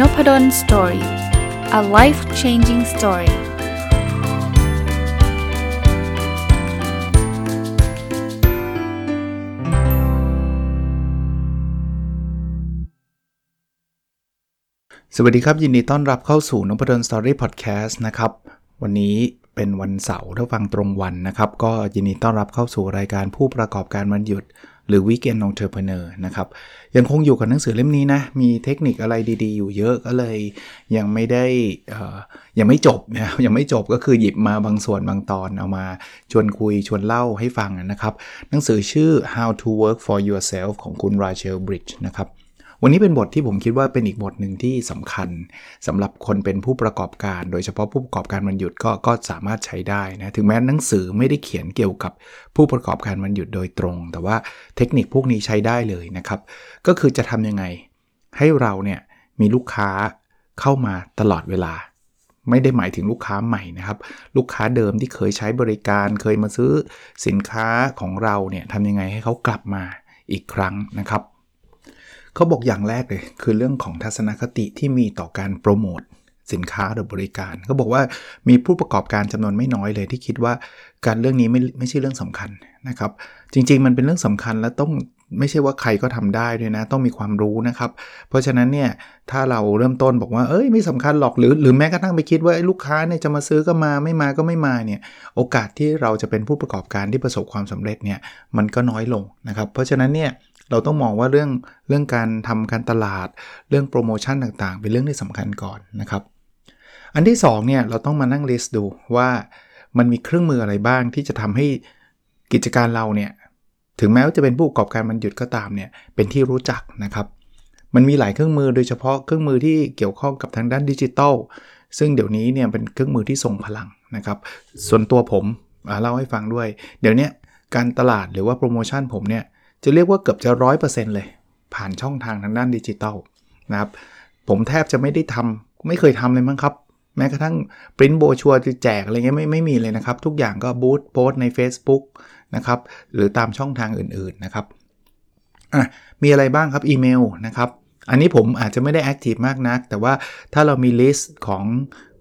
n o p a d o l story a life changing story สวัสดีครับ ยินดีต้อนรับเข้าสู่นพดล Story Podcast นะครับ วันนี้เป็นวันเสาร์ถ้าฟังตรงวันนะครับ ก็ยินดีต้อนรับเข้าสู่รายการผู้ประกอบการวันหยุด หรือ Weekend Entrepreneur นะครับ ยังคงอยู่กับหนังสือเล่มนี้นะ มีเทคนิคอะไรดีๆ อยู่เยอะก็เลยยังไม่ได้ยังไม่จบนะยังไม่จบก็คือหยิบมาบางส่วนบางตอนเอามาชวนคุยชวนเล่าให้ฟังนะครับ หนังสือชื่อ How to Work for Yourself ของคุณ Rachel Bridge นะครับ วันนี้เป็นบทที่ผมคิดว่าเป็นอีกบทหนึ่งที่สำคัญสำหรับคนเป็นผู้ประกอบการ โดยเฉพาะผู้ประกอบการวันหยุดก็ก็สามารถใช้ได้นะ ถึงแม้หนังสือไม่ได้เขียนเกี่ยวกับผู้ประกอบการวันหยุดโดยตรง แต่ว่าเทคนิคพวกนี้ใช้ได้เลยนะครับ ก็คือจะทำยังไง ให้เราเนี่ยมีลูกค้าเข้ามาตลอดเวลาไม่ได้หมายถึงลูกค้าใหม่นะครับ ลูกค้าเดิมที่เคยใช้บริการเคยมาซื้อสินค้าของเราเนี่ยทำยังไงให้เขากลับมาอีกครั้งนะครับ เขาบอกอย่างแรกเลย คือเรื่องของทัศนคติที่มีต่อการโปรโมทสินค้าหรือบริการเขาบอกว่ามีผู้ประกอบการจำนวนไม่น้อยเลยที่คิดว่าการเรื่องนี้ไม่ไม่ใช่เรื่องสำคัญนะครับ จริง ๆ มันเป็นเรื่องสำคัญและต้องไม่ใช่ว่าใครก็ทำได้ด้วยนะ ต้องมีความรู้นะครับ เพราะฉะนั้นเนี่ยถ้าเราเริ่มต้นบอกว่าเอ้ยไม่สำคัญหรอกหรือ หรือแม้กระทั่งไปคิดว่าลูกค้าเนี่ยจะมาซื้อก็มาไม่มาก็ไม่มาเนี่ยโอกาสที่เราจะเป็นผู้ประกอบการที่ประสบความสำเร็จเนี่ยมันก็น้อยลงนะครับ เพราะฉะนั้นเนี่ย เราต้องมองว่าเรื่องเรื่องการทำการตลาด เรื่องโปรโมชั่นต่างๆ เป็นเรื่องที่สำคัญก่อนนะครับ อันที่2เนี่ยเราต้องมานั่งลิสต์ดูว่ามันมีเครื่องมืออะไรบ้างที่จะทำให้กิจการเราเนี่ยถึงแม้ว่าจะเป็นผู้ประกอบการมันหยุดก็ตามเนี่ยเป็นที่รู้จักนะครับมันมีหลายเครื่องมือโดยเฉพาะเครื่องมือที่เกี่ยวข้องกับทางด้านดิจิทัลซึ่งเดี๋ยวนี้เนี่ยเป็นเครื่องมือที่ทรงพลังนะครับ ส่วนตัวผมเล่าให้ฟังด้วย เดี๋ยวนี้การตลาดหรือว่าโปรโมชั่นผมเนี่ย จะเรียกว่าเกือบจะร้อยเปอร์เซ็นต์เลย ผ่านช่องทางทางด้านดิจิตอลนะครับ ผมแทบจะไม่ได้ทำไม่เคยทำเลยมั้งครับ แม้กระทั่ง print brochure จะแจกอะไรเงี้ยไม่ไม่มีเลยนะครับ ทุกอย่างก็ boost post ใน Facebook นะครับ หรือตามช่องทางอื่นๆนะครับอะมีอะไรบ้างครับอีเมลนะครับ อันนี้ผมอาจจะไม่ได้ active มากนัก แต่ว่าถ้าเรามี list ของ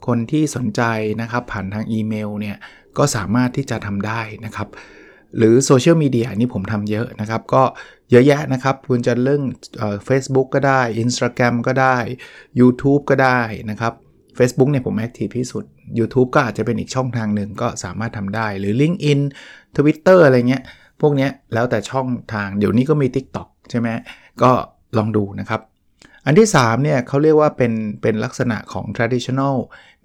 คนที่สนใจนะครับ ผ่านทางอีเมลเนี่ยก็สามารถที่จะทำได้นะครับ หรือโซเชียลมีเดียนี่ผมทำเยอะนะครับ ก็เยอะแยะนะครับ คุณจะเรื่องเฟซบุ๊กก็ได้ Instagram ก็ได้ YouTube ก็ได้นะครับ Facebook เนี่ยผม active ที่สุด YouTube ก็อาจจะเป็นอีกช่องทางหนึ่งก็สามารถทำได้ หรือ LinkedIn Twitter อะไรเงี้ย พวกเนี้ยแล้วแต่ช่องทางเดี๋ยวนี้ก็มี TikTok ใช่ไหมก็ลองดูนะครับ อันที่3เนี่ยเขาเรียกว่าเป็นเป็นลักษณะของ traditional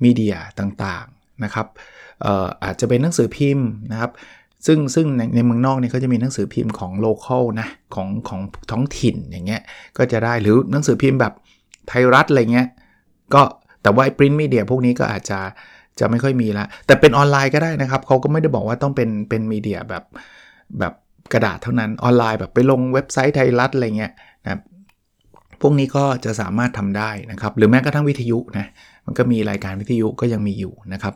media ต่างๆนะครับอาจจะเป็นหนังสือพิมพ์นะครับ ซึ่งซึ่งในในเมืองนอกเนี่ยเขาจะมีหนังสือพิมพ์ของ local นะของของท้องถิ่นอย่างเงี้ยก็จะได้หรือหนังสือพิมพ์แบบไทยรัฐอะไรเงี้ยก็แต่ว่าไอ้ print media พวกนี้ก็อาจจะจะไม่ค่อยมีละแต่เป็นออนไลน์ก็ได้นะครับเขาก็ไม่ได้บอกว่าต้องเป็นเป็น media แบบแบบกระดาษเท่านั้นออนไลน์แบบไปลงเว็บไซต์ไทยรัฐอะไรเงี้ยนะพวกนี้ก็จะสามารถทำได้นะครับ หรือแม้กระทั่งวิทยุนะมันก็มีรายการวิทยุก็ยังมีอยู่นะครับ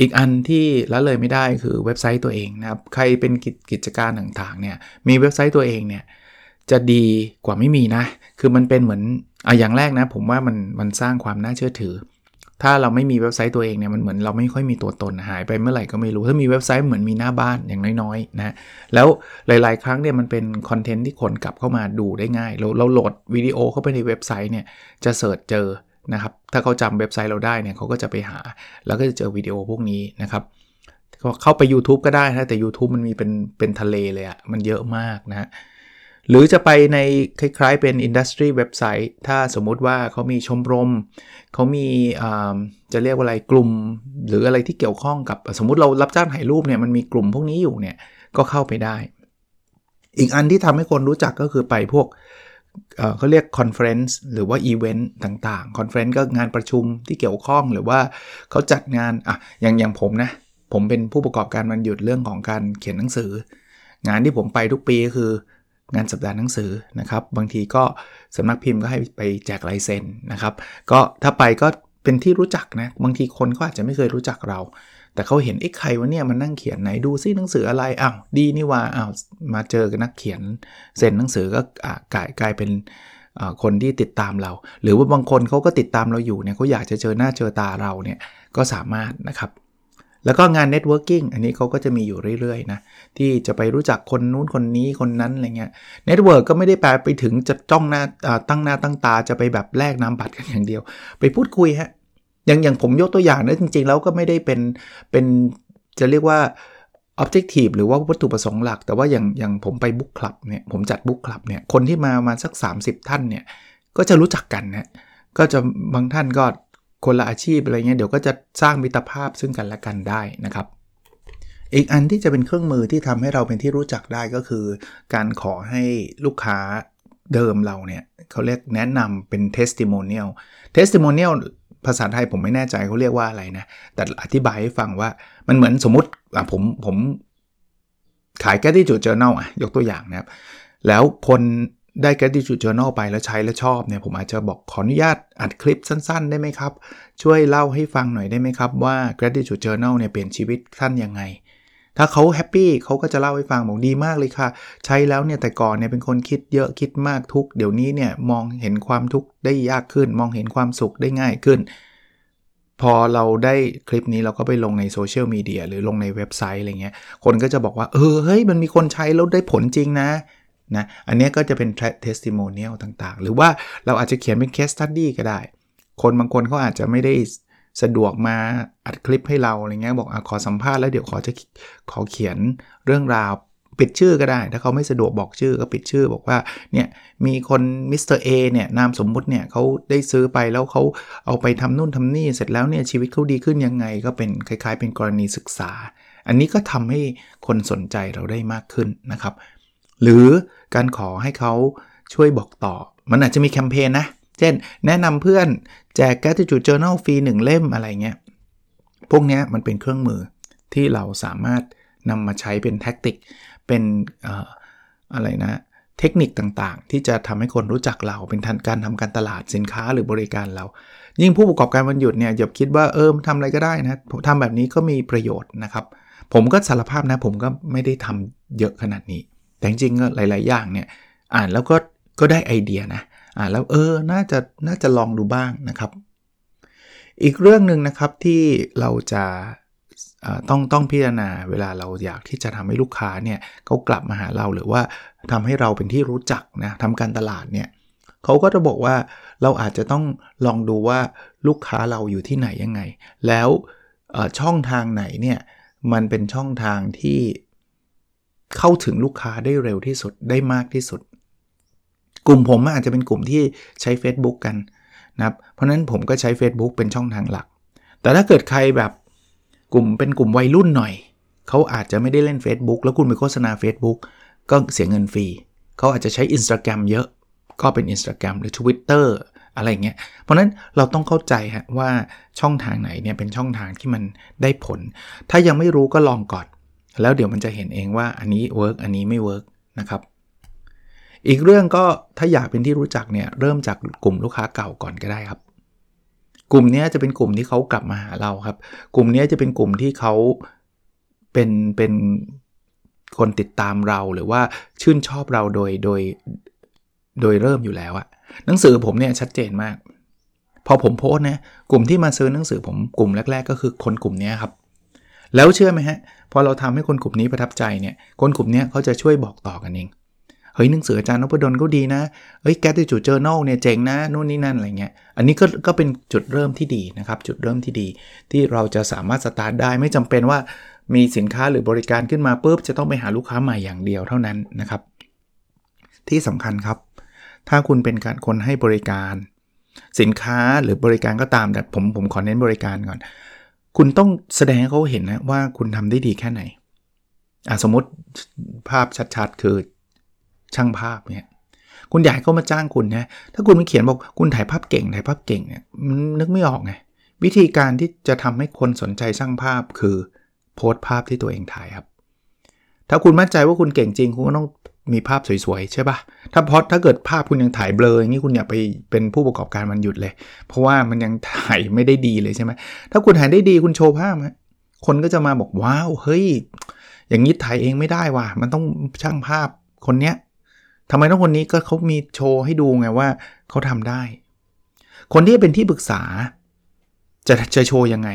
อีกอันที่ละเลยไม่ได้คือเว็บไซต์ตัวเองนะครับใครเป็นกิจการต่างๆเนี่ยมีเว็บไซต์ตัวเองเนี่ยจะดีกว่าไม่มีนะ คือมันเป็นเหมือนอะอย่างแรกนะ ผมว่ามันมันสร้างความน่าเชื่อถือ ถ้าเราไม่มีเว็บไซต์ตัวเองเนี่ยมันเหมือนเราไม่ค่อยมีตัวตนหายไปเมื่อไหร่ก็ไม่รู้ ถ้ามีเว็บไซต์เหมือนมีหน้าบ้านอย่างน้อยๆนะ แล้วหลาย ๆ ครั้งเนี่ยมันเป็นคอนเทนต์ที่คนกลับเข้ามาดูได้ง่าย เราเราโหลดวิดีโอเข้าไปในเว็บไซต์เนี่ยจะ search เจอ นะครับ ถ้าเขาจำเว็บไซต์เราได้เนี่ยเขาก็จะไปหา แล้วก็จะเจอวิดีโอพวกนี้นะครับก็เข้าไป YouTube ก็ได้นะแต่ YouTube มันมีเป็นเป็นทะเลเลยอะมันเยอะมากนะ หรือจะไปในคล้ายๆเป็น industry website ถ้าสมมุติว่าเขามีชมรม เขามีจะเรียกว่าอะไรกลุ่ม หรืออะไรที่เกี่ยวข้องกับสมมุติเรารับจ้างถ่ายรูปเนี่ยมันมีกลุ่มพวกนี้อยู่เนี่ยก็เข้าไปได้ อีกอันที่ทำให้คนรู้จักก็คือไปพวก เขาเรียก conference หรือว่าอีเวนต์ต่างๆ conference ก็งานประชุมที่เกี่ยวข้องหรือว่าเขาจัดงานอะอย่างอย่างผมนะ ผมเป็นผู้ประกอบการวันหยุดเรื่องของการเขียนหนังสือ งานที่ผมไปทุกปีก็คืองานสัปดาห์หนังสือนะครับ บางทีก็สำนักพิมพ์ก็ให้ไปแจกลายเซ็นนะครับ ก็ถ้าไปก็เป็นที่รู้จักนะ บางทีคนก็อาจจะไม่เคยรู้จักเรา แต่เขาเห็นไอ้ใครวะเนี่ยมันนั่งเขียนไหนดูซิหนังสืออะไรอ้าวดีนี่หว่าอ้าวมาเจอกับนักเขียนเซ็นหนังสือก็กลายกลายเป็นคนที่ติดตามเรา หรือว่าบางคนเขาก็ติดตามเราอยู่เนี่ยเขาอยากจะเจอหน้าเจอตาเราเนี่ยก็สามารถนะครับแล้วก็งาน networking อันนี้เขาก็จะมีอยู่เรื่อยๆนะที่จะไปรู้จักคนนู้นคนนี้คนนั้นอะไรเงี้ยnetwork ก็ไม่ได้แปลไปถึงจะจ้องหน้าตั้งหน้าตั้งตาจะไปแบบแลกนามบัตรกันอย่างเดียว ไปพูดคุยฮะ อย่างอย่างผมยกตัวอย่างนะจริง ๆ แล้วก็ไม่ได้เป็นเป็นจะเรียกว่า objective หรือว่าวัตถุประสงค์หลัก แต่ว่าอย่างอย่างผมไป book club เนี่ยผมจัด book club เนี่ยคนที่มามาสัก 30 ท่านเนี่ยก็จะรู้จักกันนะก็จะบางท่านก็คนละอาชีพอะไรเงี้ยเดี๋ยวก็จะสร้างมิตรภาพซึ่งกันและกันได้นะครับ อีกอันที่จะเป็นเครื่องมือที่ทำให้เราเป็นที่รู้จักได้ก็คือ การขอให้ลูกค้าเดิมเราเนี่ยเขาเรียกแนะนำเป็น testimonial testimonial ภาษาไทยผมไม่แน่ใจเขาเรียกว่าอะไรนะ แต่อธิบายให้ฟังว่ามันเหมือนสมมติผมผมขายแกที่จุดเจอแนลอะยกตัวอย่างนะครับ แล้วคนได้ gratitude journal ไปแล้วใช้แล้วชอบเนี่ยผมอาจจะบอกขออนุญาตอัดคลิปสั้นๆ ได้ไหมครับ ช่วยเล่าให้ฟังหน่อยได้ไหมครับว่า gratitude journal เนี่ยเปลี่ยนชีวิตท่านยังไง ถ้าเขาแฮปปี้เขาก็จะเล่าให้ฟังบอกดีมากเลยค่ะ ใช้แล้วเนี่ยแต่ก่อนเนี่ยเป็นคนคิดเยอะคิดมากทุกเดี๋ยวนี้เนี่ยมองเห็นความทุกข์ได้ยากขึ้น มองเห็นความสุขได้ง่ายขึ้น พอเราได้คลิปนี้เราก็ไปลงในโซเชียลมีเดียหรือลงในเว็บไซต์อะไรเงี้ยคนก็จะบอกว่าเออเฮ้ยมันมีคนใช้แล้วได้ผลจริงนะนะอันนี้ก็จะเป็น testimonial ต่างๆ หรือว่าเราอาจจะเขียนเป็น case study ก็ได้ คนบางคนเขาอาจจะไม่ได้ สะดวกมาอัดคลิปให้เราอะไรเงี้ยบอกอขอสัมภาษณ์แล้วเดี๋ยวขอจะขอเขียนเรื่องราวปิดชื่อก็ได้ ถ้าเขาไม่สะดวกบอกชื่อก็ปิดชื่อบอกว่าเนี่ยมีคน Mister A เนี่ยนามสมมุติเนี่ยเขาได้ซื้อไปแล้วเขาเอาไปทำนู่นทำนี่เสร็จแล้วเนี่ยชีวิตเขาดีขึ้นยังไง ก็เป็นคล้าย ๆ เป็นกรณีศึกษา อันนี้ก็ทำให้คนสนใจเราได้มากขึ้นนะครับ หรือการขอให้เขาช่วยบอกต่อ มันอาจจะมีแคมเปญนะ เช่น แนะนำเพื่อน แจก gratitude journal ฟรีหนึ่งเล่มอะไรเงี้ย พวกนี้มันเป็นเครื่องมือที่เราสามารถนำมาใช้เป็นแท็กติก เป็นอะไรนะ เทคนิคต่างๆ ที่จะทำให้คนรู้จักเรา เป็นทันการทำการตลาดสินค้าหรือบริการเรา ยิ่งผู้ประกอบการวันหยุดเนี่ยอย่าคิดว่าเออทำอะไรก็ได้นะทำแบบนี้ก็มีประโยชน์นะครับ ผมก็สารภาพนะ ผมก็ไม่ได้ทำเยอะขนาดนี้ แต่จริงๆหลาย ๆ อย่างเนี่ยอ่านแล้วก็ก็ได้ไอเดียนะ อ่าแล้วเออน่าจะน่าจะลองดูบ้างนะครับ อีกเรื่องหนึ่งนะครับที่เราจะต้องต้องพิจารณาเวลาเราอยากที่จะทำให้ลูกค้าเนี่ยเขากลับมาหาเราหรือว่าทำให้เราเป็นที่รู้จักนะทำการตลาดเนี่ยเขาก็จะบอกว่าเราอาจจะต้องลองดูว่าลูกค้าเราอยู่ที่ไหนยังไง แล้วช่องทางไหนเนี่ยมันเป็นช่องทางที่เข้าถึงลูกค้าได้เร็วที่สุดได้มากที่สุด กลุ่มผมอาจจะเป็นกลุ่มที่ใช้ Facebook กันนะครับเพราะนั้นผมก็ใช้ Facebook เป็นช่องทางหลัก แต่ถ้าเกิดใครแบบกลุ่มเป็นกลุ่มวัยรุ่นหน่อย เขาอาจจะไม่ได้เล่น Facebook แล้วคุณไปโฆษณา Facebook ก็เสียเงินฟรี เขาอาจจะใช้ Instagram เยอะ ก็เป็น Instagram หรือ Twitter อะไรเงี้ย เพราะนั้นเราต้องเข้าใจฮะว่าช่องทางไหนเนี่ยเป็นช่องทางที่มันได้ผล ถ้ายังไม่รู้ก็ลองก่อน แล้วเดี๋ยวมันจะเห็นเองว่าอันนี้ work อันนี้ไม่ work นะครับ อีกเรื่องก็ถ้าอยากเป็นที่รู้จักเนี่ยเริ่มจากกลุ่มลูกค้าเก่าก่อนก็ได้ครับ กลุ่มนี้จะเป็นกลุ่มที่เขากลับมาหาเราครับ กลุ่มนี้จะเป็นกลุ่มที่เขาเป็นเป็นคนติดตามเราหรือว่าชื่นชอบเราโดยโดยโดยเริ่มอยู่แล้วอะหนังสือผมเนี่ยชัดเจนมาก พอผมโพสต์นะกลุ่มที่มาซื้อหนังสือผมกลุ่มแรก ๆ ก็คือคนกลุ่มนี้ครับ แล้วเชื่อไหมฮะพอเราทำให้คนกลุ่มนี้ประทับใจเนี่ยคนกลุ่มนี้เขาจะช่วยบอกต่อกันเอง เฮ้ยหนังสืออาจารย์นพดลก็ดีนะเฮ้ย Gratitude Journal เนี่ยเจ๋งนะนู่นนี่นั่นอะไรเงี้ยอันนี้ก็ก็เป็นจุดเริ่มที่ดีนะครับจุดเริ่มที่ดี ที่เราจะสามารถสตาร์ทได้ไม่จำเป็นว่ามีสินค้าหรือบริการขึ้นมาปุ๊บจะต้องไปหาลูกค้าใหม่อย่างเดียวเท่านั้นนะครับ ที่สำคัญครับ ถ้าคุณเป็นการคนให้บริการ สินค้าหรือบริการก็ตามแต่ผมผมขอเน้นบริการก่อน คุณต้องแสดงให้เขาเห็นนะว่าคุณทำได้ดีแค่ไหนอะสมมติภาพชัดๆ คือ ช่างภาพเนี่ยคุณอยากให้เขามาจ้างคุณนะถ้าคุณไม่เขียนบอกคุณถ่ายภาพเก่งถ่ายภาพเก่งเนี่ยนึกไม่ออกไงวิธีการที่จะทำให้คนสนใจช่างภาพคือโพสต์ภาพที่ตัวเองถ่ายครับ ถ้าคุณมั่นใจว่าคุณเก่งจริง คุณก็ต้องมีภาพสวยๆ ใช่ปะถ้าพอถ้าเกิดภาพคุณยังถ่ายเบลออย่างนี้คุณอย่าไปเป็นผู้ประกอบการมันหยุดเลย เพราะว่ามันยังถ่ายไม่ได้ดีเลยใช่ไหมถ้าคุณถ่ายได้ดีคุณโชว์ภาพคนก็จะมาบอกว้าวเฮ้ย อย่างนี้ถ่ายเองไม่ได้ว่ะมันต้องช่างภาพคนเนี้ย ทำไมต้องคนนี้ก็เขามีโชว์ให้ดูไงว่าเขาทำได้ คนที่เป็นที่ปรึกษา จะจะโชว์ยังไง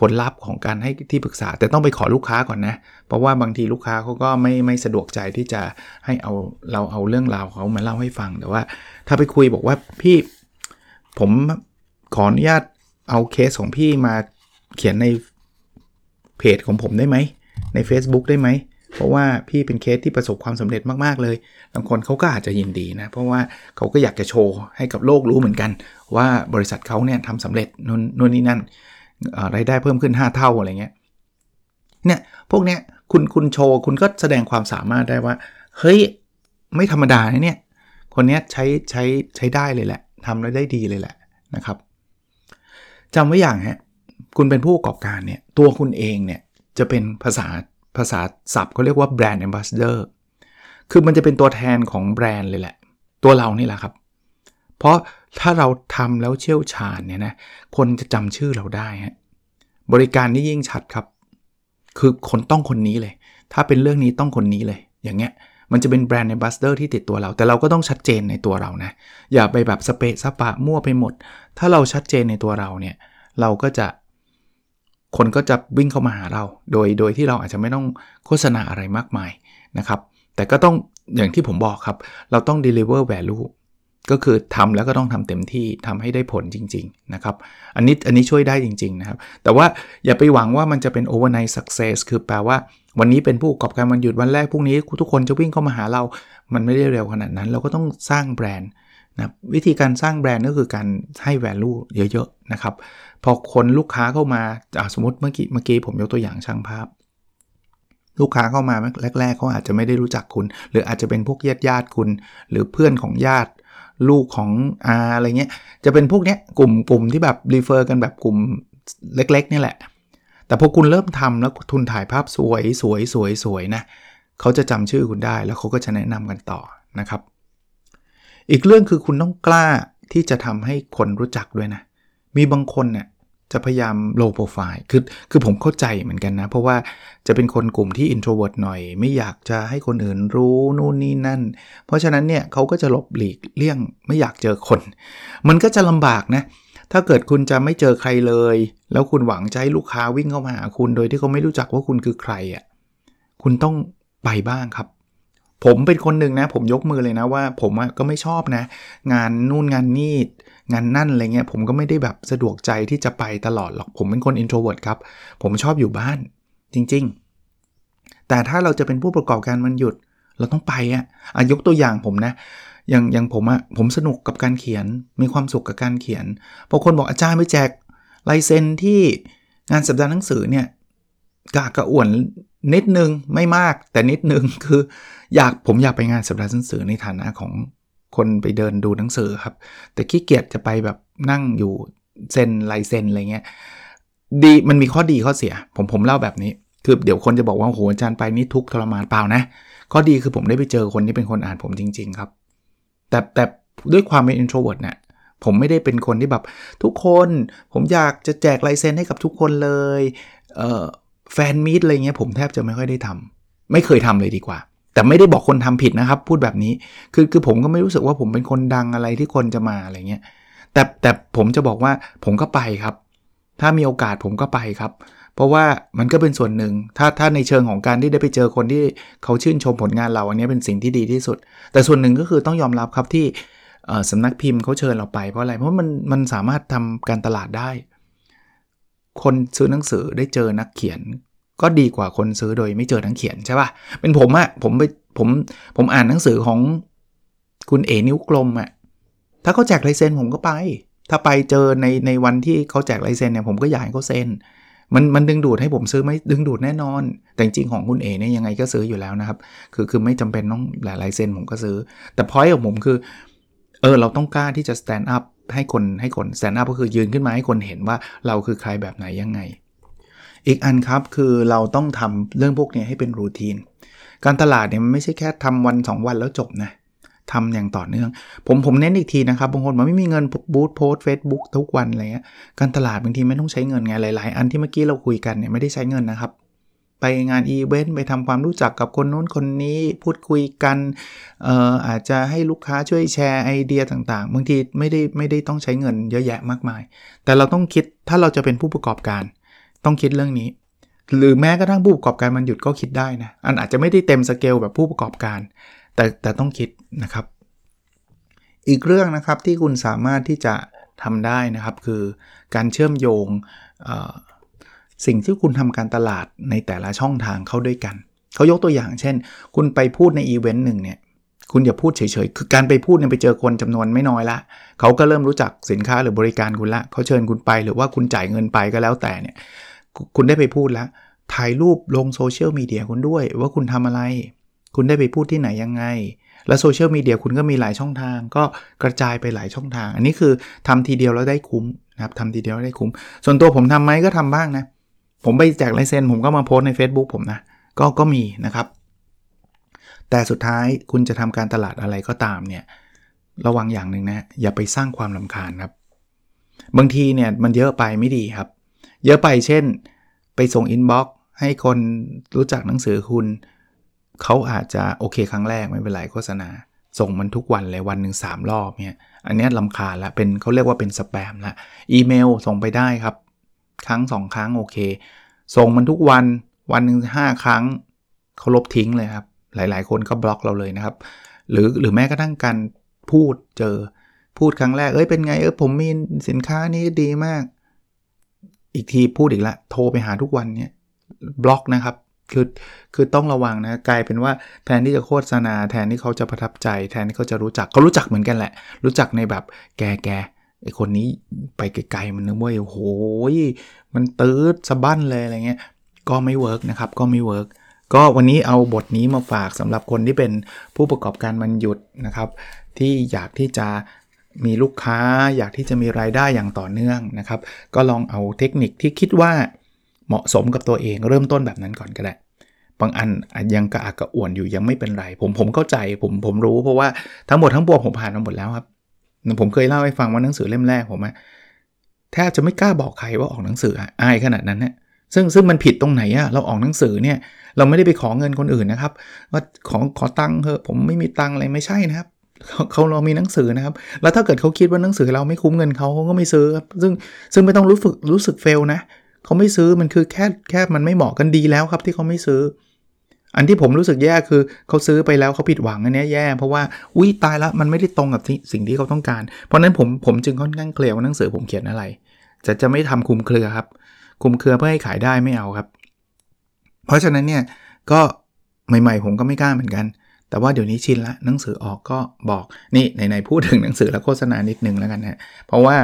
ผลลัพธ์ของการให้ที่ปรึกษา แต่ต้องไปขอลูกค้าก่อนนะ เพราะว่าบางทีลูกค้าเขาก็ไม่ไม่สะดวกใจที่จะให้เอาเราเอาเรื่องราวเขามาเล่าให้ฟังแต่ว่า ถ้าไปคุยบอกว่าพี่ผมขออนุญาตเอาเคสของพี่มาเขียนในเพจของผมได้ไหมใน Facebook ได้ไหม เพราะว่าพี่เป็นเคสที่ประสบความสำเร็จมากๆเลยบางคนเขาก็อาจจะยินดีนะเพราะว่าเขาก็อยากจะโชว์ให้กับโลกรู้เหมือนกัน ว่าบริษัทเขาเนี่ยทำสำเร็จนู่นนู่นนี่นั่นรายได้เพิ่มขึ้น 5 เท่าอะไรเงี้ยเนี่ยพวกเนี้ยคุณคุณโชว์คุณก็แสดงความสามารถได้ว่า เฮ้ย ไม่ธรรมดาเนี่ยคนเนี้ยใช้ใช้ใช้ได้เลยแหละทำแล้วได้ดีเลยแหละนะครับจำไว้อย่างฮะคุณเป็นผู้ประกอบการเนี่ยตัวคุณเองเนี่ยจะเป็นภาษา ภาษาศัพท์เขาเรียกว่า brand ambassador คือมันจะเป็นตัวแทนของแบรนด์เลยแหละ ตัวเรานี่แหละครับ เพราะถ้าเราทำแล้วเชี่ยวชาญเนี่ยนะคนจะจำชื่อเราได้ฮะบริการนี่ยิ่งชัดครับ คือคนต้องคนนี้เลย ถ้าเป็นเรื่องนี้ต้องคนนี้เลย อย่างเงี้ยมันจะเป็น brand ambassador ที่ติดตัวเรา แต่เราก็ต้องชัดเจนในตัวเรานะ อย่าไปแบบสเปะสปะมั่วไปหมด ถ้าเราชัดเจนในตัวเราเนี่ย เราก็จะ คนก็จะวิ่งเข้ามาหาเรา โดย โดยที่เราอาจจะไม่ต้องโฆษณาอะไรมากมายนะครับ แต่ก็ต้องอย่างที่ผมบอกครับ เราต้อง deliver value ก็คือทำแล้วก็ต้องทำเต็มที่ทำให้ได้ผลจริง ๆ นะครับ อันนี้อันนี้ช่วยได้จริง ๆ นะครับ แต่ว่าอย่าไปหวังว่ามันจะเป็น overnight success คือแปลว่า วันนี้เป็นผู้ประกอบการวันหยุดวันแรกพรุ่งนี้ ทุกคนจะวิ่งเข้ามาหาเรา มันไม่ได้เร็วขนาดนั้น เราก็ต้องสร้างแบรนด์ นะวิธีการสร้างแบรนด์ก็คือการให้ value เยอะๆนะครับ พอคนลูกค้าเข้ามาสมมติเมื่อกี้เมื่อกี้ผมยกตัวอย่างช่างภาพ ลูกค้าเข้ามาแรก ๆเขาอาจจะไม่ได้รู้จักคุณ หรืออาจจะเป็นพวกญาติญาติคุณ หรือเพื่อนของญาติลูกของอาอะไรเงี้ยจะเป็นพวกเนี้ยกลุ่มกลุ่มที่แบบรีเฟอร์กันแบบกลุ่มเล็กๆนี่แหละ แต่พอคุณเริ่มทำแล้วทุนถ่ายภาพสวยสวยสวยสวยนะเขาจะจำชื่อคุณได้แล้วเขาก็จะแนะนำกันต่อนะครับ อีกเรื่องคือคุณต้องกล้าที่จะทำให้คนรู้จักด้วยนะ มีบางคนเนี่ยจะพยายาม low profile คือคือผมเข้าใจเหมือนกันนะ เพราะว่าจะเป็นคนกลุ่มที่ introvert หน่อย ไม่อยากจะให้คนอื่นรู้นู่นนี่นั่น เพราะฉะนั้นเนี่ยเขาก็จะหลบหลีกเลี่ยงไม่อยากเจอคน มันก็จะลำบากนะ ถ้าเกิดคุณจะไม่เจอใครเลย แล้วคุณหวังจะให้ลูกค้าวิ่งเข้ามาหาคุณ โดยที่เขาไม่รู้จักว่าคุณคือใครอะคุณต้องไปบ้างครับ ผมเป็นคนหนึ่งนะ ผมยกมือเลยนะว่า ผมก็ไม่ชอบนะ งานนู่นงานนี่งานนั่นอะไรเงี้ยผมก็ไม่ได้แบบสะดวกใจที่จะไปตลอดหรอกผมเป็นคน introvert ครับ ผมชอบอยู่บ้านจริง ๆ แต่ถ้าเราจะเป็นผู้ประกอบการมันหยุด เราต้องไปอะ่ะยกตัวอย่างผมนะอย่างอย่างผมอะผมสนุกกับการเขียนมีความสุขกับการเขียนพอคนบอกอาจารย์ไปแจกลายเซ็นที่งานสัปดาห์หนังสือเนี่ยกากระอ่วน นิดนึงไม่มากแต่นิดนึงคือ อยากผมอยากไปงานสัปดาห์หนังสือในฐานะของคนไปเดินดูหนังสือครับ แต่ขี้เกียจจะไปแบบนั่งอยู่เซ็นลายเซ็นอะไรเงี้ยดีมันมีข้อดีข้อเสีย ผมผมเล่าแบบนี้ คือเดี๋ยวคนจะบอกว่าโหอาจารย์ไปนี่ทุกทรมานเปล่านะ ข้อดีคือผมได้ไปเจอคนที่เป็นคนอ่านผมจริง ๆ ครับ แต่แต่ด้วยความเป็น introvert เนี่ยผมไม่ได้เป็นคนที่แบบทุกคน ผมอยากจะแจกลายเซ็นให้กับทุกคนเลยเออ แฟนมีดอะไรเงี้ยผมแทบจะไม่ค่อยได้ทำไม่เคยทำเลยดีกว่า แต่ไม่ได้บอกคนทำผิดนะครับ พูดแบบนี้คือคือผมก็ไม่รู้สึกว่าผมเป็นคนดังอะไรที่คนจะมาอะไรเงี้ยแต่แต่ผมจะบอกว่าผมก็ไปครับ ถ้ามีโอกาสผมก็ไปครับ เพราะว่ามันก็เป็นส่วนหนึ่งถ้าถ้าในเชิงของการที่ได้ไปเจอคนที่เขาชื่นชมผลงานเราอันนี้เป็นสิ่งที่ดีที่สุด แต่ส่วนหนึ่งก็คือต้องยอมรับครับที่สำนักพิมพ์เขาเชิญเราไปเพราะอะไรเพราะมันมันสามารถทำการตลาดได้ คนซื้อหนังสือได้เจอนักเขียน ก็ดีกว่าคนซื้อโดยไม่เจอนักเขียนใช่ปะ่ะเป็นผมอะผมไปผมผมอ่านหนังสือของคุณเอนิ้วกลมอะถ้าเขาแจกลายเซ็นผมก็ไป ถ้าไปเจอในในวันที่เขาแจกลายเซ็นเนี่ยผมก็อยากให้เขาเซ็นมันมันดึงดูดให้ผมซื้อไหมดึงดูดแน่นอน แต่จริงของคุณเอเนี่ยยังไงก็ซื้ออยู่แล้วนะครับ คือคือไม่จำเป็นต้องหลายลายเซ็นผมก็ซื้อ แต่พอยของผมคือเออเราต้องกล้าที่จะ stand up ให้คนให้คน stand up ก็คือยืนขึ้นมาให้คนเห็นว่าเราคือใครแบบไหนยังไง อีกอันครับคือเราต้องทำเรื่องพวกนี้ให้เป็นรูทีน การตลาดเนี่ยมันไม่ใช่แค่ทำวัน 2 วันแล้วจบนะทำอย่างต่อเนื่อง ผมผมเน้นอีกทีนะครับบางคนมันไม่มีเงินบูธโพสเฟซบุ๊กทุกวันอะไรเงี้ยการตลาดบางทีไม่ต้องใช้เงินไงหลาย ๆ อันที่เมื่อกี้เราคุยกันเนี่ยไม่ได้ใช้เงินนะครับ ไปงานอีเวนต์ไปทำความรู้จักกับคนนู้นคนนี้พูดคุยกันเอ่ออาจจะให้ลูกค้าช่วยแชร์ไอเดียต่างๆ บางทีไม่ได้ไม่ได้ต้องใช้เงินเยอะแยะมากมาย แต่เราต้องคิดถ้าเราจะเป็นผู้ประกอบการ ต้องคิดเรื่องนี้ หรือแม้กระทั่งผู้ประกอบการมันหยุดก็คิดได้นะอันอาจจะไม่ได้เต็มสเกลแบบผู้ประกอบการ แต่แต่ต้องคิดนะครับ อีกเรื่องนะครับที่คุณสามารถที่จะทำได้นะครับคือการเชื่อมโยง สิ่งที่คุณทำการตลาดในแต่ละช่องทางเข้าด้วยกัน เขายกตัวอย่างเช่น คุณไปพูดในอีเวนต์หนึ่งเนี่ยคุณอย่าพูดเฉยๆ คือการไปพูดเนี่ยไปเจอคนจำนวนไม่น้อยละ เขาก็เริ่มรู้จักสินค้าหรือบริการคุณละ เขาเชิญคุณไปหรือว่าคุณจ่ายเงินไปก็แล้วแต่เนี่ย คุณได้ไปพูดแล้ว ถ่ายรูปลงโซเชียลมีเดียคุณด้วย ว่าคุณทำอะไร คุณได้ไปพูดที่ไหนยังไง แล้วโซเชียลมีเดียคุณก็มีหลายช่องทาง ก็กระจายไปหลายช่องทาง อันนี้คือทำทีเดียวแล้วได้คุ้มนะครับทำทีเดียวได้คุ้ม ส่วนตัวผมทำไหมก็ทำบ้างนะ ผมไปแจกลายเซ็นผมก็มาโพสใน Facebook ผมนะ ก็ก็มีนะครับ แต่สุดท้ายคุณจะทำการตลาดอะไรก็ตามเนี่ยระวังอย่างหนึ่งนะอย่าไปสร้างความลำคาญครับ บางทีเนี่ยมันเยอะไปไม่ดีครับ เยอะไปเช่น ไปส่งอินบ็อกซ์ให้คนรู้จักหนังสือคุณ เขาอาจจะโอเคครั้งแรกไม่เป็นไรโฆษณา ส่งมันทุกวันเลยวันหนึ่ง3รอบเนี่ยอันนี้ลำคาญละเป็นเขาเรียกว่าเป็นสแปมละอีเมลส่งไปได้ครับ ครั้งสองครั้งโอเค ส่งมันทุกวันวันหนึ่งห้าครั้งเขาลบทิ้งเลยครับ หลาย ๆ คนก็บล็อกเราเลยนะครับ หรือหรือแม้กระทั่งการพูดเจอพูดครั้งแรก เอ้ยเป็นไงเออผมมีสินค้านี้ดีมาก อีกทีพูดอีกละโทรไปหาทุกวันเนี่ยบล็อกนะครับคือคือต้องระวังนะกลายเป็นว่าแทนที่จะโฆษณาแทนที่เขาจะประทับใจ แทนที่เขาจะรู้จักเขารู้จักเหมือนกันแหละ รู้จักในแบบแกแก ไอ้คนนี้ไปไกลๆมันนึกว่าโอ้โหมันตื๊อสะบั้นเลยอะไรเงี้ยก็ไม่ work นะครับก็ไม่ work ก็วันนี้เอาบทนี้มาฝากสำหรับคนที่เป็นผู้ประกอบการวันหยุดนะครับ ที่อยากที่จะมีลูกค้า อยากที่จะมีรายได้อย่างต่อเนื่องนะครับ ก็ลองเอาเทคนิคที่คิดว่าเหมาะสมกับตัวเองเริ่มต้นแบบนั้นก่อนก็ได้บางอันยังกระอักกระอ่วนอยู่ยังไม่เป็นไร ผมผมเข้าใจผมผมรู้เพราะว่าทั้งหมดทั้งปวงผมผ่านมาหมดแล้วครับ ผมเคยเล่าให้ฟังว่าหนังสือเล่มแรกผมอะแทบจะไม่กล้าบอกใครว่าออกหนังสืออายขนาดนั้นนะซึ่งซึ่งมันผิดตรงไหนอะเราออกหนังสือเนี่ยเราไม่ได้ไปขอเงินคนอื่นนะครับ ว่าขอขอตังค์เถอะผมไม่มีตังค์อะไรไม่ใช่นะครับเขาเรามีหนังสือนะครับ แล้วถ้าเกิดเขาคิดว่าหนังสือเราไม่คุ้มเงินเขาเขาก็ไม่ซื้อครับซึ่งซึ่งไม่ต้องรู้สึกรู้สึกเฟลนะเขาไม่ซื้อมันคือแค่แค่มันไม่เหมาะกันดีแล้วครับที่เขาไม่ซื้อ อันที่ผมรู้สึกแย่คือเขาซื้อไปแล้วเขาผิดหวังอันนี้แย่เพราะว่าอุ้ยตายละมันไม่ได้ตรงกับสิ่งที่เขาต้องการ เพราะนั้นผมผมจึงค่อนข้างเคลียร์ว่าหนังสือผมเขียนอะไร จะจะไม่ทำคุมเครือครับ คุมเครือเพื่อให้ขายได้ไม่เอาครับ เพราะฉะนั้นเนี่ยก็ใหม่ๆ ผมก็ไม่กล้าเหมือนกัน แต่ว่าเดี๋ยวนี้ชินละหนังสือออกก็บอกนี่ไหนๆพูดถึงหนังสือและโฆษณานิดนึงแล้วกันนะเพราะว่า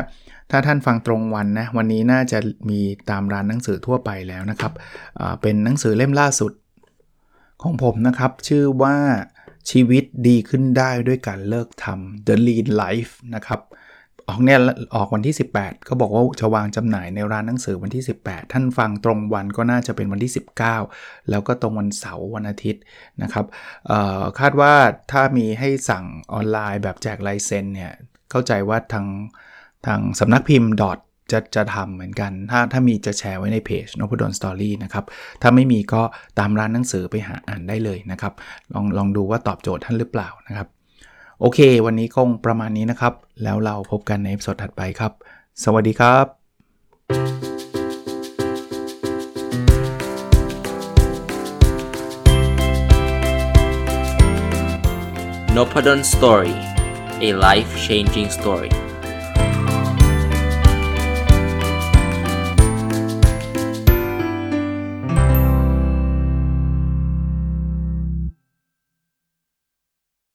ถ้าท่านฟังตรงวันนะวันนี้น่าจะมีตามร้านหนังสือทั่วไปแล้วนะครับเป็นหนังสือเล่มล่าสุด ของผมนะครับ ชื่อว่าชีวิตดีขึ้นได้ด้วยการเลิกทำ The Lean Life นะครับออกเนี่ยออกวันที่ 18 ก็บอกว่าจะวางจำหน่ายในร้านหนังสือวันที่ 18 ท่านฟังตรงวันก็น่าจะเป็นวันที่ 19 แล้วก็ตรงวันเสาร์วันอาทิตย์นะครับคาดว่าถ้ามีให้สั่งออนไลน์แบบแจกลายเซ็นเนี่ย เข้าใจว่าทางทางสำนักพิมพ์ดอท จะจะทำเหมือนกัน ถ้าถ้ามีจะแชร์ไว้ในเพจนพดลสตอรี่นะครับ ถ้าไม่มีก็ตามร้านหนังสือไปหาอ่านได้เลยนะครับ ลองลองดูว่าตอบโจทย์ท่านหรือเปล่านะครับ โอเค วันนี้คงประมาณนี้นะครับ แล้วเราพบกันในสดถัดไปครับ สวัสดีครับ n o p a d o n Story a life changing story